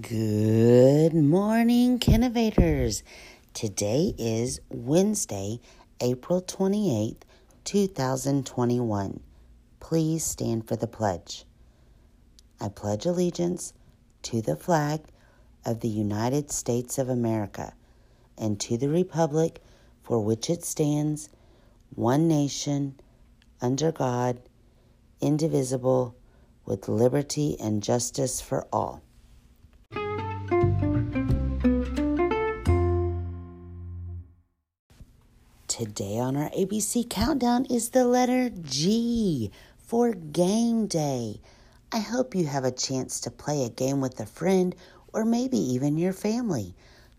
Good morning, Kinnovators. Today is Wednesday, April 28th, 2021. Please stand for the pledge. I pledge allegiance to the flag of the United States of America and to the republic for which it stands, one nation, under God, indivisible, with liberty and justice for all. Today on our ABC countdown is the letter G for game day. I hope you have a chance to play a game with a friend or maybe even your family.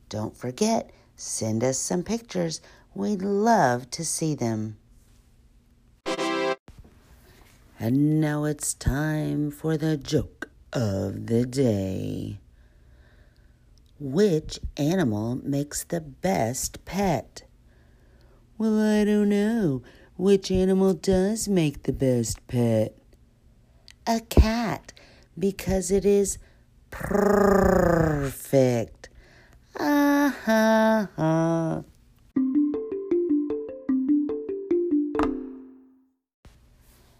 Don't forget, send us some pictures. We'd love to see them. And now it's time for the joke of the day. Which animal makes the best pet? Well, I don't know. Which animal does make the best pet? A cat, because it is perfect. Ah ha ha.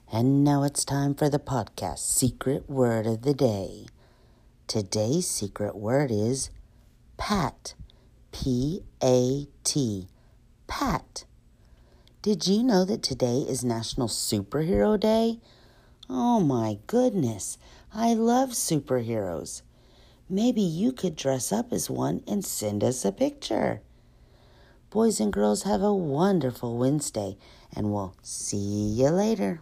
And now it's time for the podcast secret word of the day. Today's secret word is pat. P A T. Pat. Did you know that today is National Superhero Day? Oh my goodness, I love superheroes. Maybe you could dress up as one and send us a picture. Boys and girls, have a wonderful Wednesday, and we'll see you later.